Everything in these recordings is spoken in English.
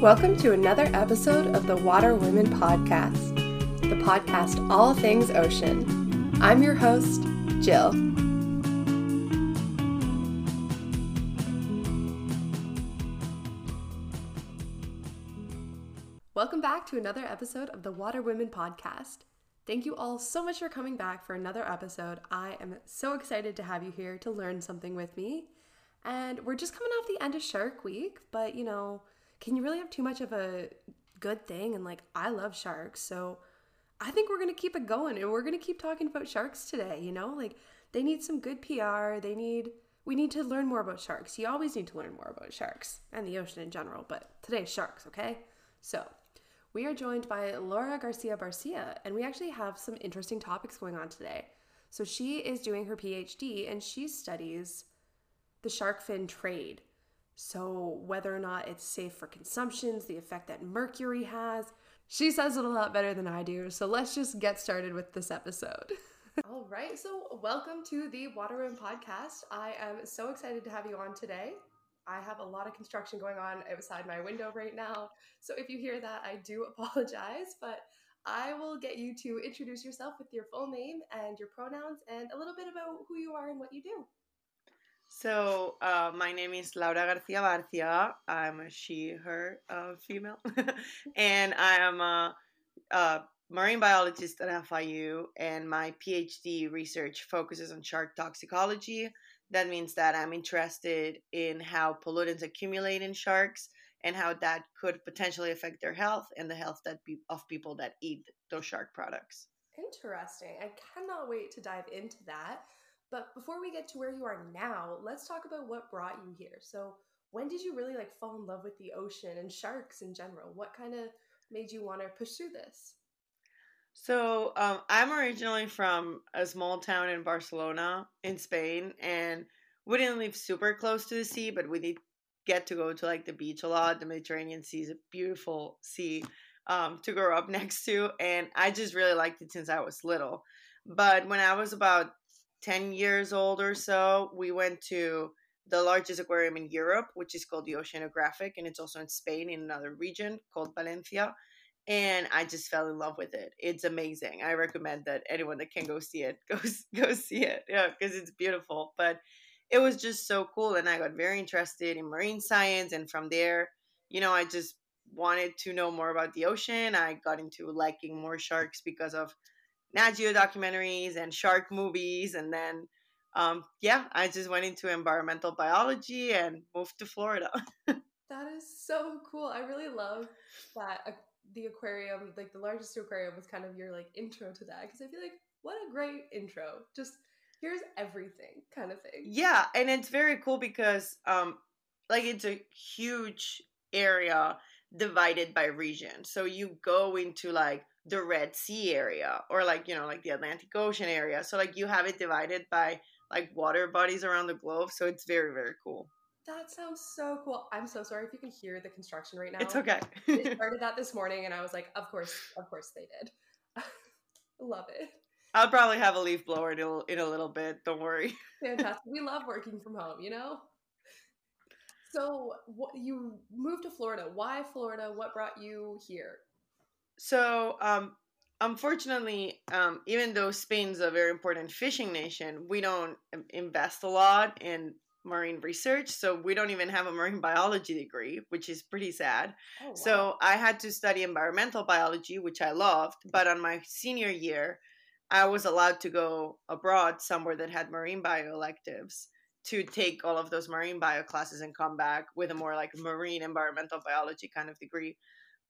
Welcome to another episode of the Water Women Podcast, the podcast all things ocean. I'm your host, Jill. Welcome back to another episode of the Water Women Podcast. Thank you all so much for coming back for another episode. I am so excited to have you here to learn something with me. And we're just coming off the end of Shark Week, but you know, can you really have too much of a good thing? And like, I love sharks, so I think we're gonna keep it going and we're gonna keep talking about sharks today, you know? Like, they need some good PR, they need, we need to learn more about sharks. You always need to learn more about sharks and the ocean in general, but today, sharks, okay? So, we are joined by Laura Garcia Barcia, and we actually have some interesting topics going on today. So, she is doing her PhD and she studies the shark fin trade. So, whether or not it's safe for consumptions, the effect that mercury has, she says it a lot better than I do. So, let's just get started with this episode. All right, so welcome to the Water Women Podcast. I am so excited to have you on today. I have a lot of construction going on outside my window right now. So if you hear that, I do apologize, but I will get you to introduce yourself with your full name and your pronouns and a little bit about who you are and what you do. So, uh, my name is Laura Garcia Barcia. I'm a she, her, uh, female. and I am a, a marine biologist at FIU, and my PhD research focuses on shark toxicology that means that I'm interested in how pollutants accumulate in sharks and how that could potentially affect their health and the health that be- of people that eat those shark products. Interesting. I cannot wait to dive into that. But before we get to where you are now, let's talk about what brought you here. So, when did you really like fall in love with the ocean and sharks in general? What kind of made you want to pursue this? So um, I'm originally from a small town in Barcelona, in Spain, and we didn't live super close to the sea, but we did get to go to like the beach a lot. The Mediterranean Sea is a beautiful sea um, to grow up next to, and I just really liked it since I was little. But when I was about 10 years old or so, we went to the largest aquarium in Europe, which is called the Oceanographic, and it's also in Spain in another region called Valencia and I just fell in love with it. It's amazing. I recommend that anyone that can go see it goes go see it. Yeah, because it's beautiful. But it was just so cool, and I got very interested in marine science, and from there, you know, I just wanted to know more about the ocean. I got into liking more sharks because of Nat Geo documentaries and shark movies, and then. Um, yeah, I just went into environmental biology and moved to Florida. that is so cool. I really love that the aquarium, like the largest aquarium, was kind of your like intro to that because I feel like what a great intro. Just here's everything kind of thing. Yeah, and it's very cool because um like it's a huge area divided by region. So you go into like the Red Sea area or like, you know, like the Atlantic Ocean area. So like you have it divided by like water bodies around the globe. So it's very, very cool. That sounds so cool. I'm so sorry if you can hear the construction right now. It's okay. they started that this morning, and I was like, of course, of course they did. love it. I'll probably have a leaf blower in a, in a little bit. Don't worry. Fantastic. We love working from home, you know? So what, you moved to Florida. Why Florida? What brought you here? So, um, unfortunately, um, even though Spain's a very important fishing nation, we don't invest a lot in marine research. So we don't even have a marine biology degree, which is pretty sad. Oh, wow. So I had to study environmental biology, which I loved. But on my senior year, I was allowed to go abroad somewhere that had marine bio electives to take all of those marine bio classes and come back with a more like marine environmental biology kind of degree.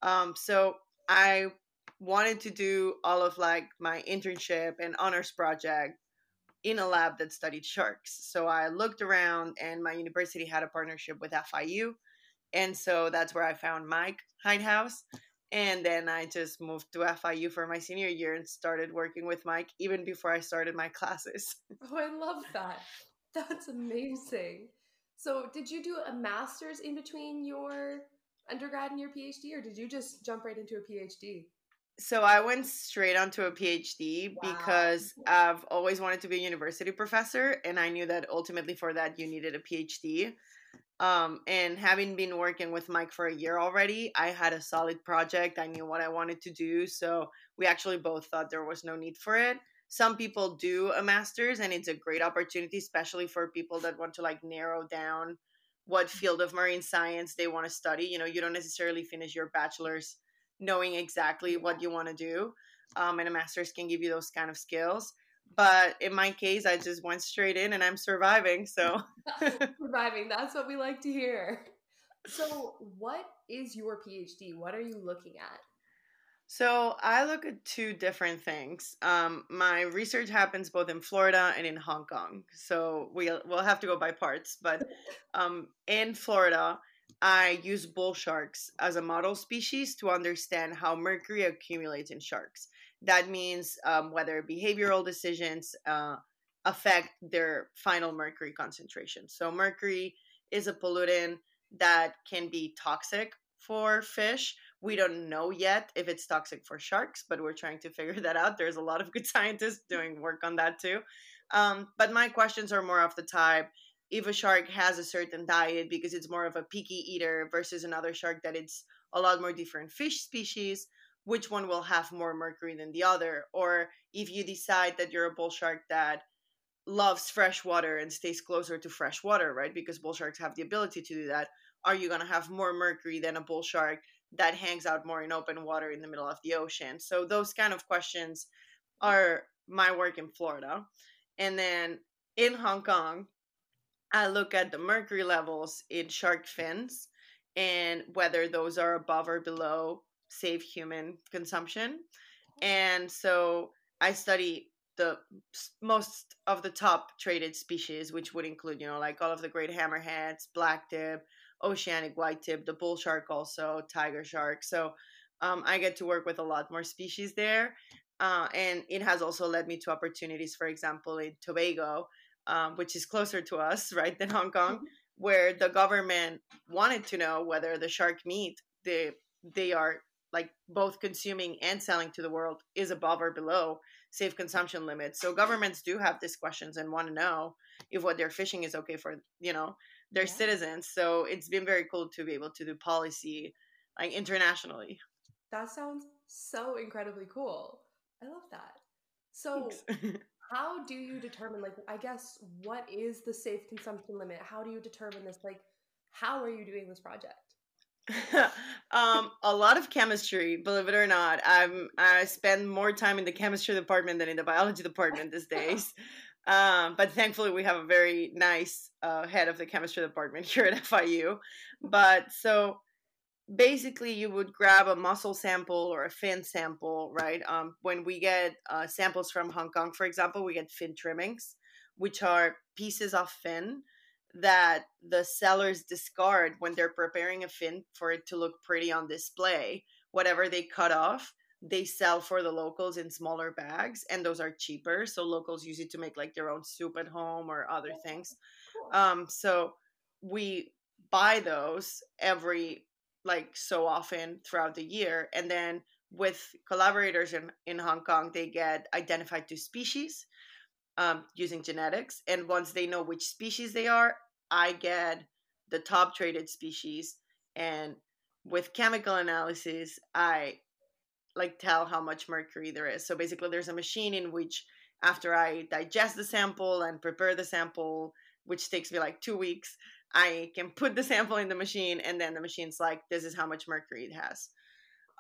Um, so I wanted to do all of like my internship and honors project in a lab that studied sharks. So I looked around, and my university had a partnership with FIU. And so that's where I found Mike Heithaus. And then I just moved to FIU for my senior year and started working with Mike even before I started my classes. Oh, I love that. That's amazing. So, did you do a master's in between your undergrad and your PhD, or did you just jump right into a PhD? so I went straight onto a PhD wow. because I've always wanted to be a university professor, and I knew that ultimately for that you needed a PhD. Um, and having been working with Mike for a year already, I had a solid project. I knew what I wanted to do. So we actually both thought there was no need for it. Some people do a master's, and it's a great opportunity, especially for people that want to like narrow down what field of marine science they want to study. You know, you don't necessarily finish your bachelor's knowing exactly what you want to do. Um, and a master's can give you those kind of skills. But in my case, I just went straight in and I'm surviving. So, surviving, that's what we like to hear. So, what is your PhD? What are you looking at? So I look at two different things. Um, my research happens both in Florida and in Hong Kong. So we'll we'll have to go by parts. But um, in Florida, I use bull sharks as a model species to understand how mercury accumulates in sharks. That means um, whether behavioral decisions uh, affect their final mercury concentration. So mercury is a pollutant that can be toxic for fish we don't know yet if it's toxic for sharks, but we're trying to figure that out. There's a lot of good scientists doing work on that too. Um, but my questions are more of the type if a shark has a certain diet because it's more of a picky eater versus another shark that it's a lot more different fish species, which one will have more mercury than the other? Or if you decide that you're a bull shark that loves fresh water and stays closer to fresh water, right? Because bull sharks have the ability to do that. Are you going to have more mercury than a bull shark that hangs out more in open water in the middle of the ocean. So those kind of questions are my work in Florida. And then in Hong Kong, I look at the mercury levels in shark fins and whether those are above or below safe human consumption. Oh. And so I study the most of the top traded species, which would include, you know, like all of the great hammerheads, black tip, oceanic white tip, the bull shark, also tiger shark. So um, I get to work with a lot more species there. Uh, and it has also led me to opportunities, for example, in Tobago, um, which is closer to us, right, than Hong Kong, mm-hmm. where the government wanted to know whether the shark meat they they are like both consuming and selling to the world is above or below safe consumption limits. So governments do have these questions and want to know if what they're fishing is okay for you know their yeah. citizens. So it's been very cool to be able to do policy like internationally. That sounds so incredibly cool. I love that. So how do you determine like I guess what is the safe consumption limit? How do you determine this? Like how are you doing this project? Um, a lot of chemistry, believe it or not. I'm I spend more time in the chemistry department than in the biology department these days. Um, but thankfully, we have a very nice uh, head of the chemistry department here at FIU. But so basically, you would grab a muscle sample or a fin sample, right? Um, when we get uh, samples from Hong Kong, for example, we get fin trimmings, which are pieces of fin that the sellers discard when they're preparing a fin for it to look pretty on display. Whatever they cut off, they sell for the locals in smaller bags and those are cheaper so locals use it to make like their own soup at home or other things um so we buy those every like so often throughout the year and then with collaborators in, in hong kong they get identified to species um, using genetics and once they know which species they are i get the top traded species and with chemical analysis i like tell how much mercury there is. So basically, there's a machine in which after I digest the sample and prepare the sample, which takes me like two weeks, I can put the sample in the machine, and then the machine's like, this is how much mercury it has.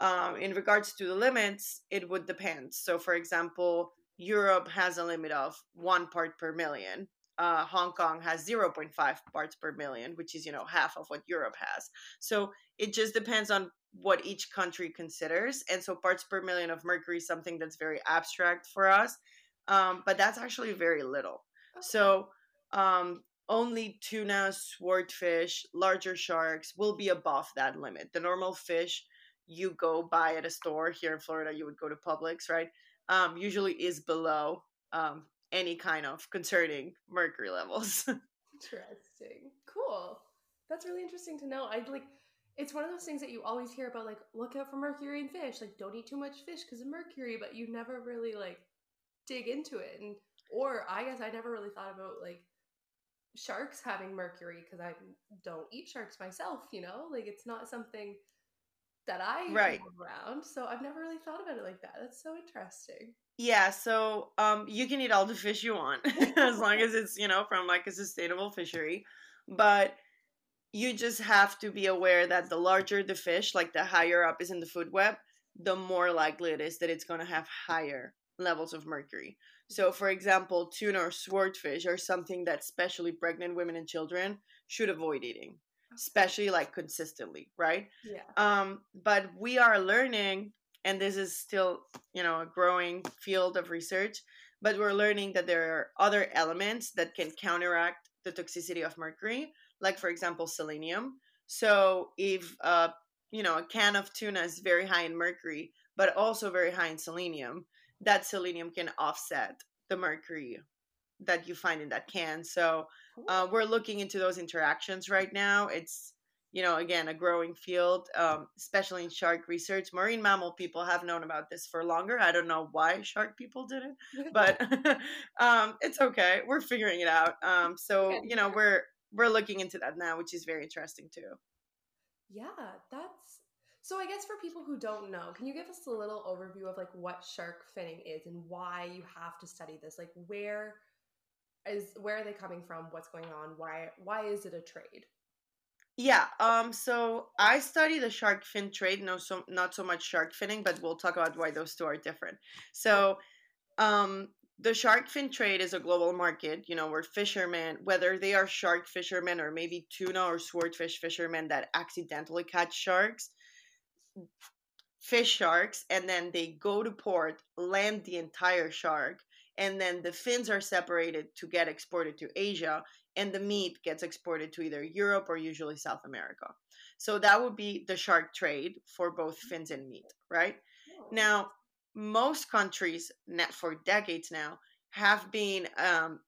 Um, in regards to the limits, it would depend. So, for example, Europe has a limit of one part per million. Uh, Hong Kong has 0.5 parts per million, which is, you know, half of what Europe has. So it just depends on what each country considers. And so parts per million of mercury is something that's very abstract for us. Um, but that's actually very little. Okay. So um, only tuna, swordfish, larger sharks will be above that limit. The normal fish you go buy at a store here in Florida, you would go to Publix, right? Um, usually is below um, any kind of concerning mercury levels. interesting. Cool. That's really interesting to know. I like it's one of those things that you always hear about like look out for mercury in fish like don't eat too much fish because of mercury but you never really like dig into it and or i guess i never really thought about like sharks having mercury because I don't eat sharks myself, you know? Like it's not something that I Right. around. So I've never really thought about it like that. That's so interesting. Yeah, so um you can eat all the fish you want as long as it's, you know, from like a sustainable fishery. But you just have to be aware that the larger the fish, like the higher up is in the food web, the more likely it is that it's going to have higher levels of mercury. So, for example, tuna or swordfish are something that especially pregnant women and children should avoid eating, especially like consistently, right? Yeah. Um, but we are learning, and this is still, you know, a growing field of research, but we're learning that there are other elements that can counteract the toxicity of mercury, like for example, selenium. So if uh, you know, a can of tuna is very high in mercury, but also very high in selenium, that selenium can offset the mercury that you find in that can. So uh, we're looking into those interactions right now. It's you know again a growing field, um, especially in shark research. Marine mammal people have known about this for longer. I don't know why shark people didn't, but um, it's okay. We're figuring it out. Um, so you know we're we're looking into that now, which is very interesting too. Yeah, that's so I guess for people who don't know, can you give us a little overview of like what shark finning is and why you have to study this? Like where is where are they coming from? What's going on? Why why is it a trade? Yeah. Um. So I study the shark fin trade. No, so not so much shark finning, but we'll talk about why those two are different. So, um, the shark fin trade is a global market. You know, where fishermen, whether they are shark fishermen or maybe tuna or swordfish fishermen that accidentally catch sharks, fish sharks, and then they go to port, land the entire shark, and then the fins are separated to get exported to Asia and the meat gets exported to either Europe or usually South America. So that would be the shark trade for both fins and meat, right? Now, most countries net for decades now have been um,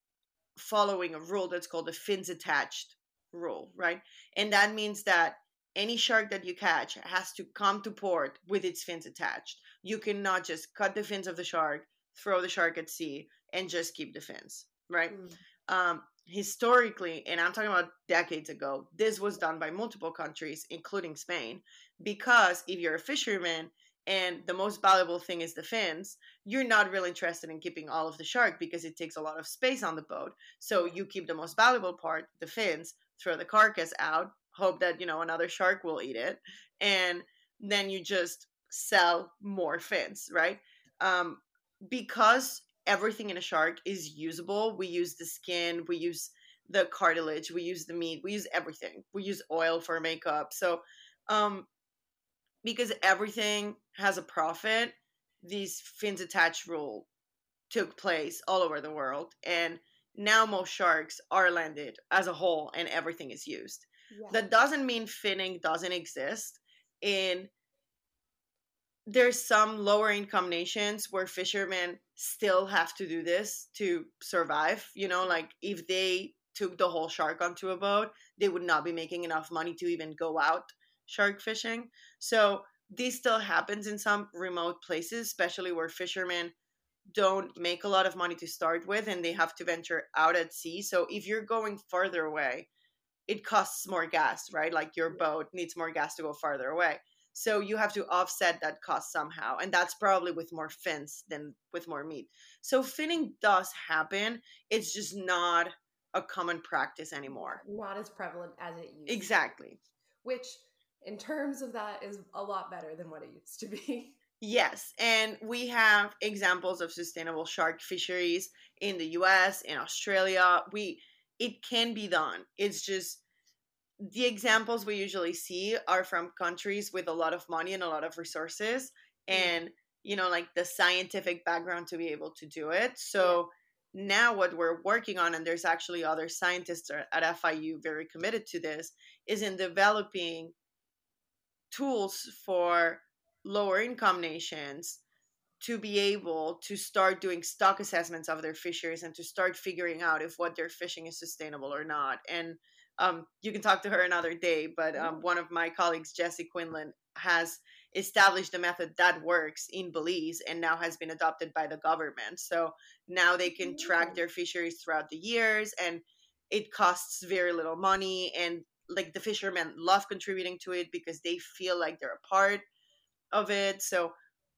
following a rule that's called the fins attached rule, right? And that means that any shark that you catch has to come to port with its fins attached. You cannot just cut the fins of the shark, throw the shark at sea, and just keep the fins, right? Mm. um, historically, and I'm talking about decades ago, this was done by multiple countries, including Spain, because if you're a fisherman and the most valuable thing is the fins, you're not really interested in keeping all of the shark because it takes a lot of space on the boat. So you keep the most valuable part, the fins, throw the carcass out, hope that, you know, another shark will eat it, and then you just sell more fins, right? Um, because everything in a shark is usable. We use the skin, we use the cartilage, we use the meat, we use everything. We use oil for makeup. So, um, because everything has a profit, these fins attached rule took place all over the world, and now most sharks are landed as a whole, and everything is used. Yeah. That doesn't mean finning doesn't exist. In there's some lower income nations where fishermen still have to do this to survive. You know, like if they took the whole shark onto a boat, they would not be making enough money to even go out shark fishing. So this still happens in some remote places, especially where fishermen don't make a lot of money to start with and they have to venture out at sea. So if you're going farther away, it costs more gas, right? Like your boat needs more gas to go farther away. So you have to offset that cost somehow. And that's probably with more fins than with more meat. So finning does happen. It's just not a common practice anymore. Not as prevalent as it used to be. Exactly. Which in terms of that is a lot better than what it used to be. Yes, and we have examples of sustainable shark fisheries in the US, in Australia. We it can be done. It's just the examples we usually see are from countries with a lot of money and a lot of resources and you know like the scientific background to be able to do it. So now what we're working on and there's actually other scientists at FIU very committed to this is in developing tools for lower income nations to be able to start doing stock assessments of their fisheries and to start figuring out if what they're fishing is sustainable or not. And um, you can talk to her another day, but um, one of my colleagues, Jesse Quinlan, has established a method that works in Belize and now has been adopted by the government. So now they can track their fisheries throughout the years and it costs very little money and like the fishermen love contributing to it because they feel like they're a part of it. So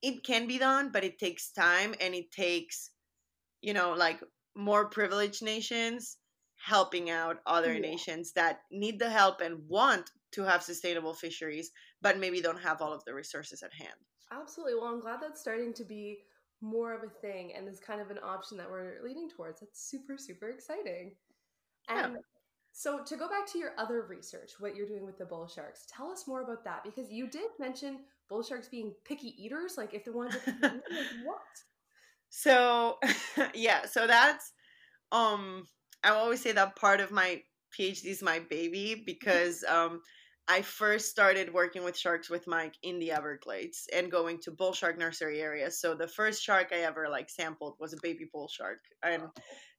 it can be done but it takes time and it takes you know like more privileged nations helping out other Yeah. nations that need the help and want to have sustainable fisheries but maybe don't have all of the resources at hand Absolutely. Well, I'm glad that's starting to be more of a thing and is kind of an option that we're leaning towards. That's super, super exciting. Yeah. And so, to go back to your other research, what you're doing with the bull sharks, tell us more about that because you did mention bull sharks being picky eaters. Like, if they're one of the picky eaters, like, what? So yeah, so that's um I always say that part of my PhD is my baby because um I first started working with sharks with Mike in the Everglades and going to bull shark nursery areas. So the first shark I ever like sampled was a baby bull shark and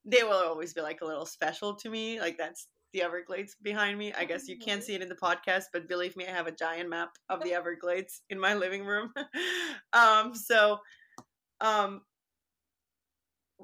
they will always be like a little special to me. Like that's the Everglades behind me. I guess you can't see it in the podcast, but believe me, I have a giant map of the Everglades in my living room. um so um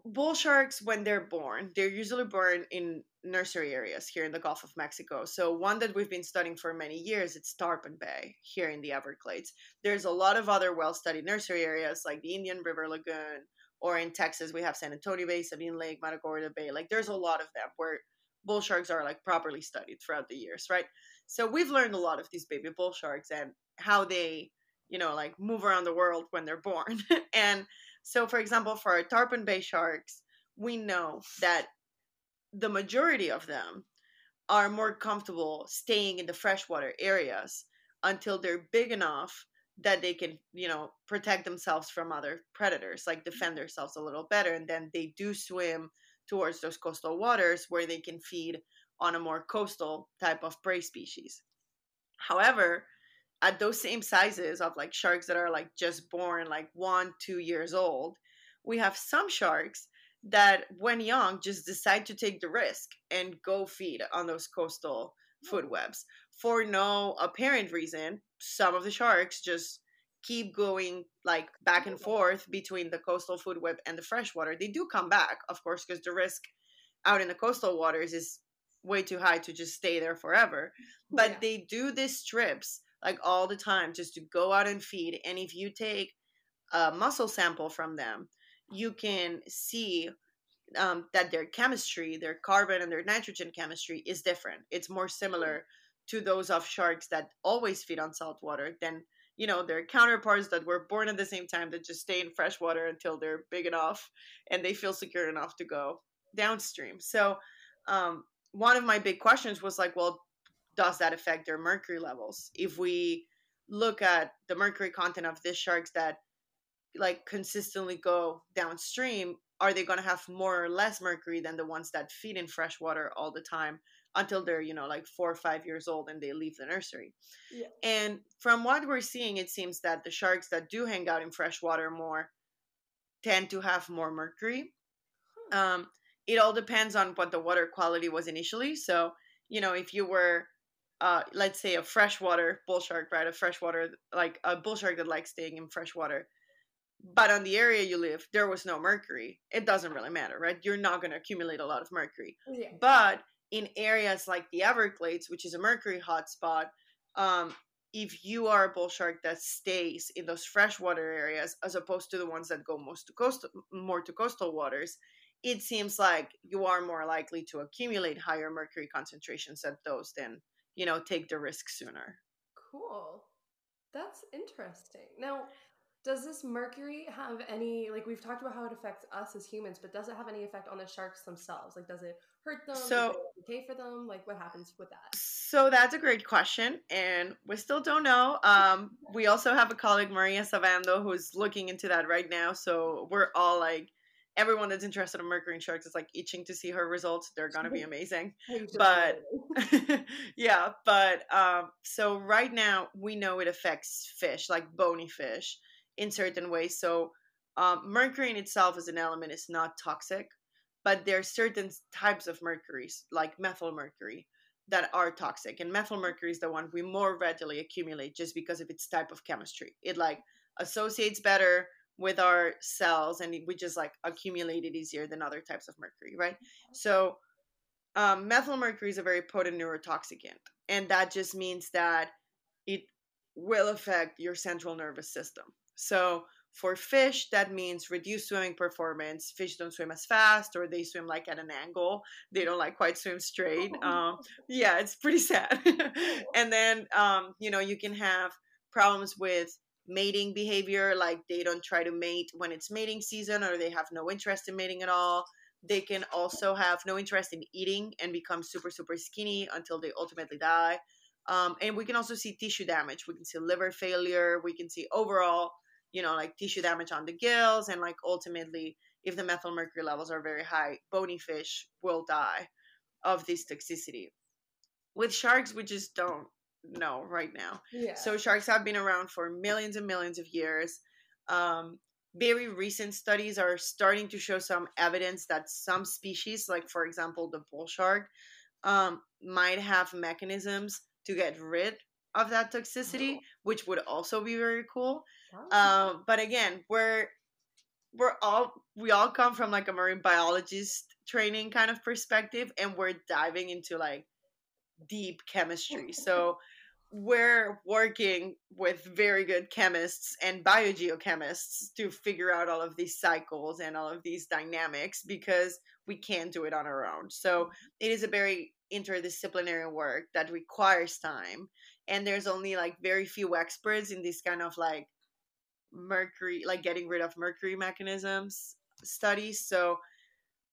bull sharks when they're born they're usually born in nursery areas here in the gulf of mexico. So one that we've been studying for many years it's tarpon bay here in the everglades. There's a lot of other well-studied nursery areas like the indian river lagoon or in texas we have san antonio bay sabine lake matagorda bay. Like there's a lot of them where bull sharks are like properly studied throughout the years right? So we've learned a lot of these baby bull sharks and how they you know like move around the world when they're born. And so, for example, for our tarpon bay sharks, we know that the majority of them are more comfortable staying in the freshwater areas until they're big enough that they can, you know, protect themselves from other predators, like mm-hmm. defend themselves a little better. And then they do swim towards those coastal waters where they can feed on a more coastal type of prey species. However, at those same sizes of like sharks that are like just born like one two years old we have some sharks that when young just decide to take the risk and go feed on those coastal hmm. food webs. For no apparent reason some of the sharks just keep going like back and forth between the coastal food web and the freshwater they do come back of course because the risk out in the coastal waters is way too high to just stay there forever. But Yeah. they do these trips like all the time just to go out and feed and if you take a muscle sample from them you can see um, that their chemistry their carbon and their nitrogen chemistry is different. It's more similar to those of sharks that always feed on salt water than you know their counterparts that were born at the same time that just stay in fresh water until they're big enough and they feel secure enough to go downstream. So um, one of my big questions was like well does that affect their mercury levels? If we look at the mercury content of these sharks that like consistently go downstream are they going to have more or less mercury than the ones that feed in fresh water all the time until they're you know like four or five years old and they leave the nursery? Yeah. and from what we're seeing it seems that the sharks that do hang out in fresh water more tend to have more mercury. Um, it all depends on what the water quality was initially. So you know if you were uh, let's say a freshwater bull shark right a freshwater like a bull shark that likes staying in freshwater. but on the area you live there was no mercury it doesn't really matter right you're not going to accumulate a lot of mercury Yeah. but in areas like the Everglades, which is a mercury hotspot, um, if you are a bull shark that stays in those freshwater areas as opposed to the ones that go most to coastal, more to coastal waters, it seems like you are more likely to accumulate higher mercury concentrations at those than you know take the risk sooner. Cool. That's interesting. Now, does this mercury have any like we've talked about how it affects us as humans, but does it have any effect on the sharks themselves? Like does it hurt them? So- okay for them? Like what happens with that? So that's a great question, and we still don't know. Um, we also have a colleague, Maria Savando, who's looking into that right now. So we're all like, everyone that's interested in mercury and sharks is like itching to see her results. They're gonna be amazing. But- yeah, but um, so right now we know it affects fish, like bony fish, in certain ways. So um, mercury in itself as an element is not toxic, but there are certain types of mercuries, like methyl mercury, that are toxic. And methyl mercury is the one we more readily accumulate just because of its type of chemistry. It like associates better with our cells, and we just like accumulate it easier than other types of mercury, right? So um, methyl mercury is a very potent neurotoxicant, and that just means that it will affect your central nervous system. So for fish, that means reduced swimming performance. Fish don't swim as fast, or they swim like at an angle. They don't like quite swim straight. Um, yeah, it's pretty sad. and then, um, you know, you can have problems with mating behavior, like they don't try to mate when it's mating season, or they have no interest in mating at all. They can also have no interest in eating and become super, super skinny until they ultimately die. Um, and we can also see tissue damage. We can see liver failure. We can see overall you know, like tissue damage on the gills, and like ultimately, if the methyl mercury levels are very high, bony fish will die of this toxicity. With sharks, we just don't know right now. Yeah. So sharks have been around for millions and millions of years. Um, very recent studies are starting to show some evidence that some species, like for example the bull shark, um, might have mechanisms to get rid of that toxicity, which would also be very cool. Um, but again, we're we're all we all come from like a marine biologist training kind of perspective, and we're diving into like deep chemistry. So we're working with very good chemists and biogeochemists to figure out all of these cycles and all of these dynamics because we can't do it on our own. So it is a very interdisciplinary work that requires time and there's only like very few experts in this kind of like mercury like getting rid of mercury mechanisms studies so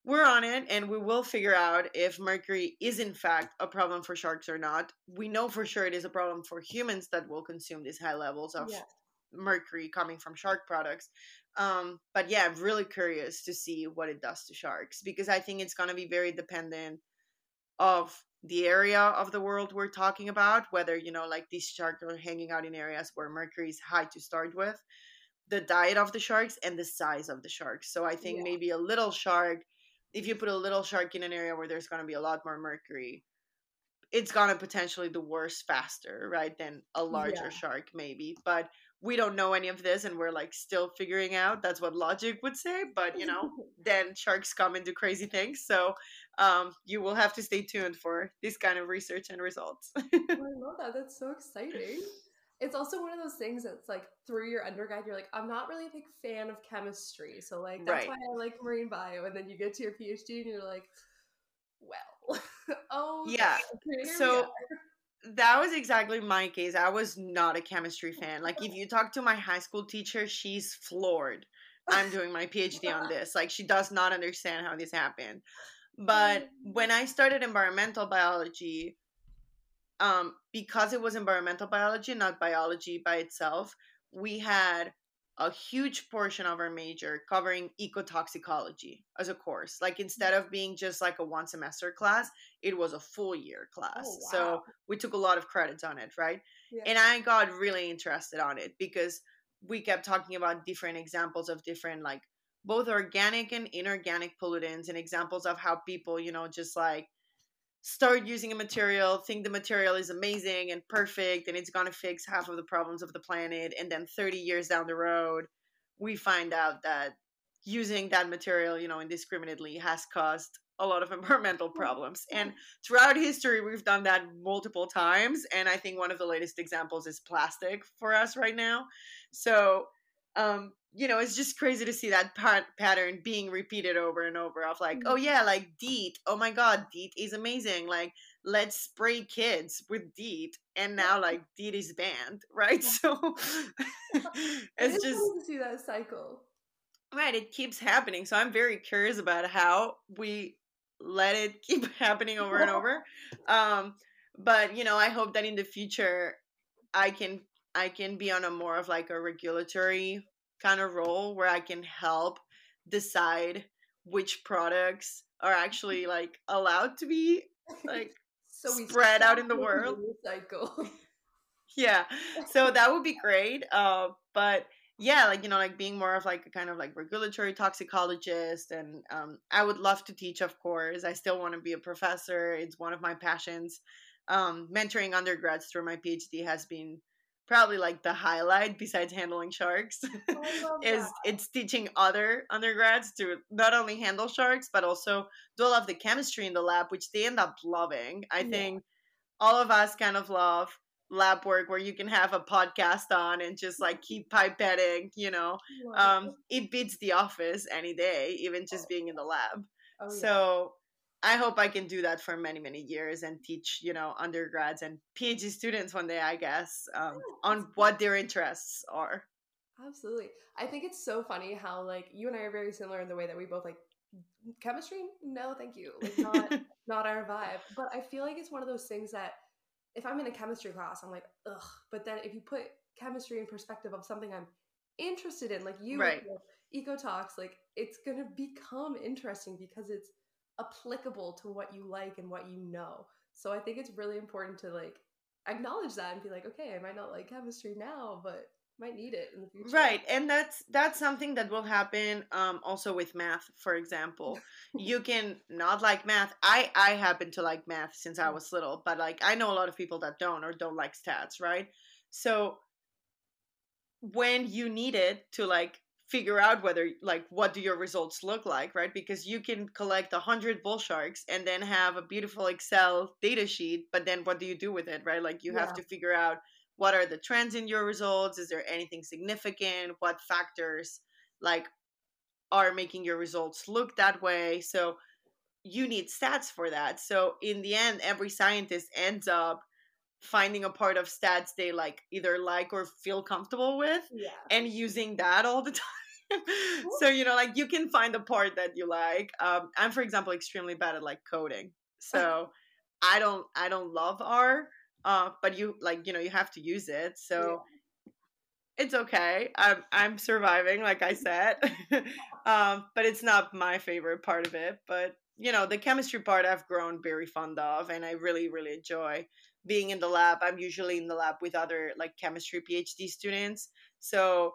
we're on it and we will figure out if mercury is in fact a problem for sharks or not we know for sure it is a problem for humans that will consume these high levels of yeah. mercury coming from shark products um, but yeah i'm really curious to see what it does to sharks because i think it's going to be very dependent of the area of the world we're talking about, whether, you know, like these sharks are hanging out in areas where mercury is high to start with, the diet of the sharks, and the size of the sharks. So I think yeah. maybe a little shark, if you put a little shark in an area where there's going to be a lot more mercury, it's going to potentially do worse faster, right, than a larger yeah. shark, maybe. But we don't know any of this and we're like still figuring out that's what logic would say but you know then sharks come and do crazy things so um, you will have to stay tuned for this kind of research and results. oh, I love that. That's so exciting. It's also one of those things that's like through your undergrad, you're like, I'm not really a big fan of chemistry. So, like, that's right. why I like marine bio. And then you get to your PhD and you're like, well, oh, yeah. So, that was exactly my case. I was not a chemistry fan. Like, if you talk to my high school teacher, she's floored. I'm doing my PhD on this. Like, she does not understand how this happened. But mm. when I started environmental biology, um, because it was environmental biology, not biology by itself, we had a huge portion of our major covering ecotoxicology as a course. Like instead of being just like a one semester class, it was a full year class. Oh, wow. So we took a lot of credits on it, right? Yeah. And I got really interested on it because we kept talking about different examples of different like both organic and inorganic pollutants and examples of how people, you know, just like start using a material, think the material is amazing and perfect and it's going to fix half of the problems of the planet. And then 30 years down the road, we find out that using that material, you know, indiscriminately has caused a lot of environmental mm-hmm. problems. And throughout history, we've done that multiple times. And I think one of the latest examples is plastic for us right now. So, um, you know, it's just crazy to see that pat- pattern being repeated over and over of like, oh mm-hmm. yeah, like DEET. Oh my God, DEET is amazing. Like, let's spray kids with DEET. And now like DEET is banned, right? So it's just to see that cycle. Right, it keeps happening. So I'm very curious about how we let it keep happening over and over. Um, but you know, I hope that in the future I can I can be on a more of like a regulatory kind of role where I can help decide which products are actually like allowed to be like so spread out in the world. Cycle. yeah, so that would be great. Uh, but yeah, like you know, like being more of like a kind of like regulatory toxicologist, and um, I would love to teach. Of course, I still want to be a professor. It's one of my passions. Um, mentoring undergrads through my PhD has been probably like the highlight besides handling sharks Oh, is that. it's teaching other undergrads to not only handle sharks but also do a lot of the chemistry in the lab which they end up loving i Yeah. think all of us kind of love lab work where you can have a podcast on and just like keep pipetting you know Love um it. beats the office any day even just being in the lab Oh, yeah. so I hope I can do that for many, many years and teach, you know, undergrads and PhD students one day, I guess, um, on what their interests are. Absolutely. I think it's so funny how like you and I are very similar in the way that we both like chemistry. No, thank you. Like not not our vibe. But I feel like it's one of those things that if I'm in a chemistry class, I'm like, ugh. But then if you put chemistry in perspective of something I'm interested in, like you, Right. ecotox, like it's gonna become interesting because it's applicable to what you like and what you know. So I think it's really important to like acknowledge that and be like, okay, I might not like chemistry now, but might need it in the future. Right, and that's that's something that will happen um, also with math. For example, you can not like math. I I happen to like math since I was little, but like I know a lot of people that don't or don't like stats. Right, so when you need it to like figure out whether like what do your results look like right? Because you can collect a hundred bull sharks and then have a beautiful excel data sheet but then what do you do with it right? Like you have to figure out what are the trends in your results is there anything significant what factors like are making your results look that way? So you need stats for that. So in the end every scientist ends up finding a part of stats they like either like or feel comfortable with Yeah. and using that all the time. so you know, like you can find a part that you like. Um, I'm, for example, extremely bad at like coding, so I don't I don't love R. Uh, but you like you know you have to use it, so it's okay. I'm I'm surviving, like I said. um, but it's not my favorite part of it. But you know, the chemistry part I've grown very fond of, and I really really enjoy being in the lab. I'm usually in the lab with other like chemistry PhD students, so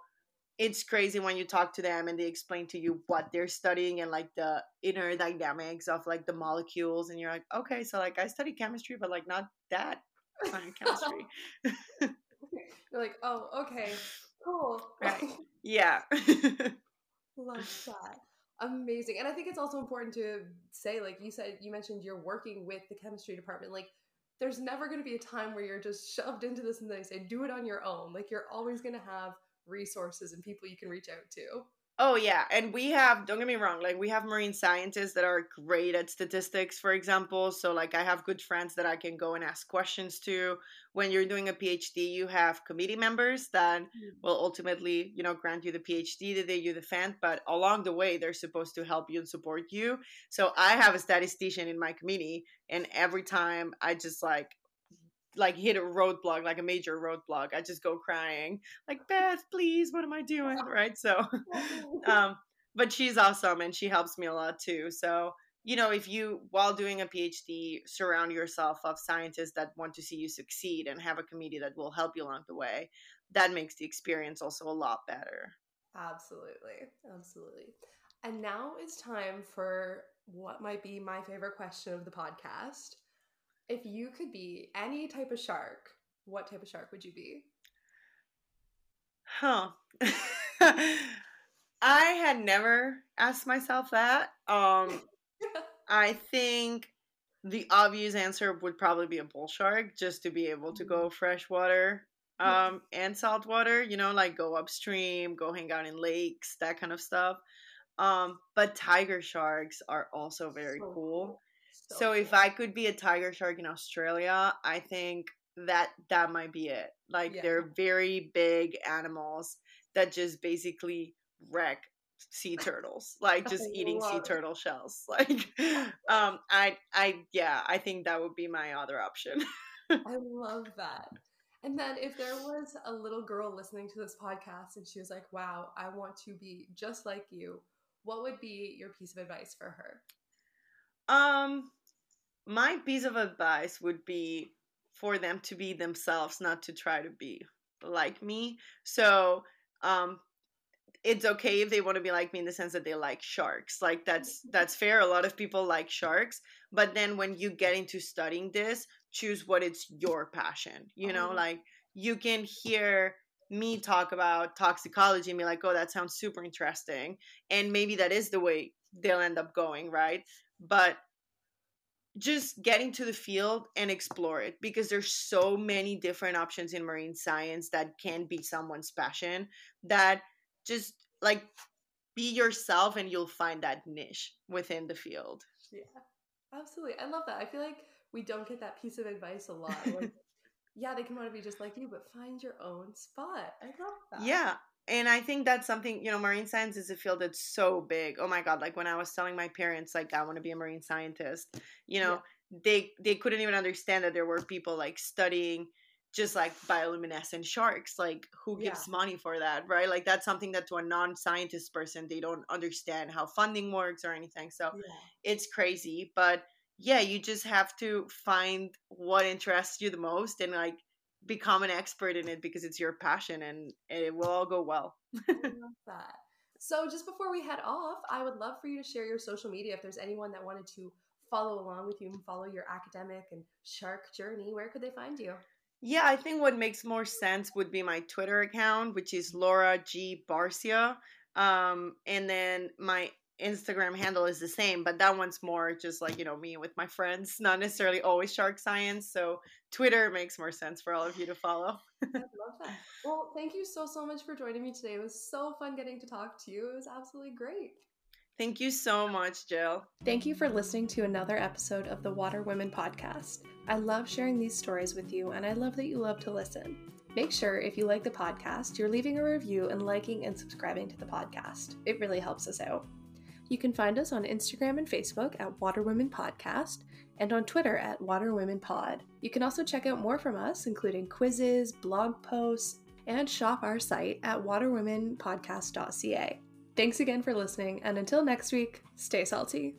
it's crazy when you talk to them and they explain to you what they're studying and like the inner dynamics of like the molecules and you're like okay so like i study chemistry but like not that kind of chemistry You're like, oh, okay, cool. Right. yeah Love that. Amazing. And I think it's also important to say, like you said, you mentioned you're working with the chemistry department. Like, there's never going to be a time where you're just shoved into this and they say, do it on your own. Like, you're always going to have resources and people you can reach out to. Oh yeah, and we have don't get me wrong, like we have marine scientists that are great at statistics, for example. So like I have good friends that I can go and ask questions to. When you're doing a PhD, you have committee members that hmm. will ultimately, you know, grant you the PhD that they you defend, but along the way they're supposed to help you and support you. So I have a statistician in my committee, and every time I just like like hit a roadblock, like a major roadblock, I just go crying, like Beth, please, what am I doing? Right. So um, but she's awesome and she helps me a lot too. So, you know, if you, while doing a PhD, surround yourself of scientists that want to see you succeed and have a committee that will help you along the way, that makes the experience also a lot better. Absolutely. Absolutely. And now it's time for what might be my favorite question of the podcast. If you could be any type of shark, what type of shark would you be? Huh. I had never asked myself that. Um, I think the obvious answer would probably be a bull shark, just to be able to go freshwater Yeah. um, and saltwater. You know, like go upstream, go hang out in lakes, that kind of stuff. Um, but tiger sharks are also very So cool. So So if. I could be a tiger shark in Australia, I think that that might be it. Like Yeah. they're very big animals that just basically wreck sea turtles, like just eating sea turtle shells. Like um I I yeah, I think that would be my other option. I love that. And then if there was a little girl listening to this podcast and she was like, wow, I want to be just like you, what would be your piece of advice for her? Um, my piece of advice would be for them to be themselves, not to try to be like me. So, um, it's okay if they want to be like me in the sense that they like sharks. Like that's that's fair. A lot of people like sharks, but then when you get into studying this, choose what it's your passion. You know, Oh. like you can hear me talk about toxicology and be like, oh, that sounds super interesting. And maybe that is the way they'll end up going, right? But just getting to the field and explore it because there's so many different options in marine science that can be someone's passion that just like be yourself and you'll find that niche within the field. Yeah. Absolutely. I love that. I feel like we don't get that piece of advice a lot. Like, yeah, they can want to be just like you, but find your own spot. I love that. Yeah. And I think that's something, you know, marine science is a field that's so big. Oh my God. Like when I was telling my parents, like, I want to be a marine scientist, you know, yeah. they they couldn't even understand that there were people like studying just like bioluminescent sharks like who gives yeah. money for that right like that's something that to a non-scientist person they don't understand how funding works or anything so yeah. it's crazy but yeah you just have to find what interests you the most and like become an expert in it because it's your passion and it will all go well I love that so just before we head off i would love for you to share your social media if there's anyone that wanted to follow along with you and follow your academic and shark journey where could they find you yeah, I think what makes more sense would be my Twitter account, which is Laura G Barcia. Um, and then my Instagram handle is the same, but that one's more just like, you know, me with my friends, not necessarily always shark science. So Twitter makes more sense for all of you to follow. I love that. Well, thank you so, so much for joining me today. It was so fun getting to talk to you. It was absolutely great. Thank you so much, Jill. Thank you for listening to another episode of the Water Women podcast. I love sharing these stories with you, and I love that you love to listen. Make sure, if you like the podcast, you're leaving a review and liking and subscribing to the podcast. It really helps us out. You can find us on Instagram and Facebook at Water Women Podcast and on Twitter at Water Women Pod. You can also check out more from us, including quizzes, blog posts, and shop our site at waterwomenpodcast.ca. Thanks again for listening, and until next week, stay salty.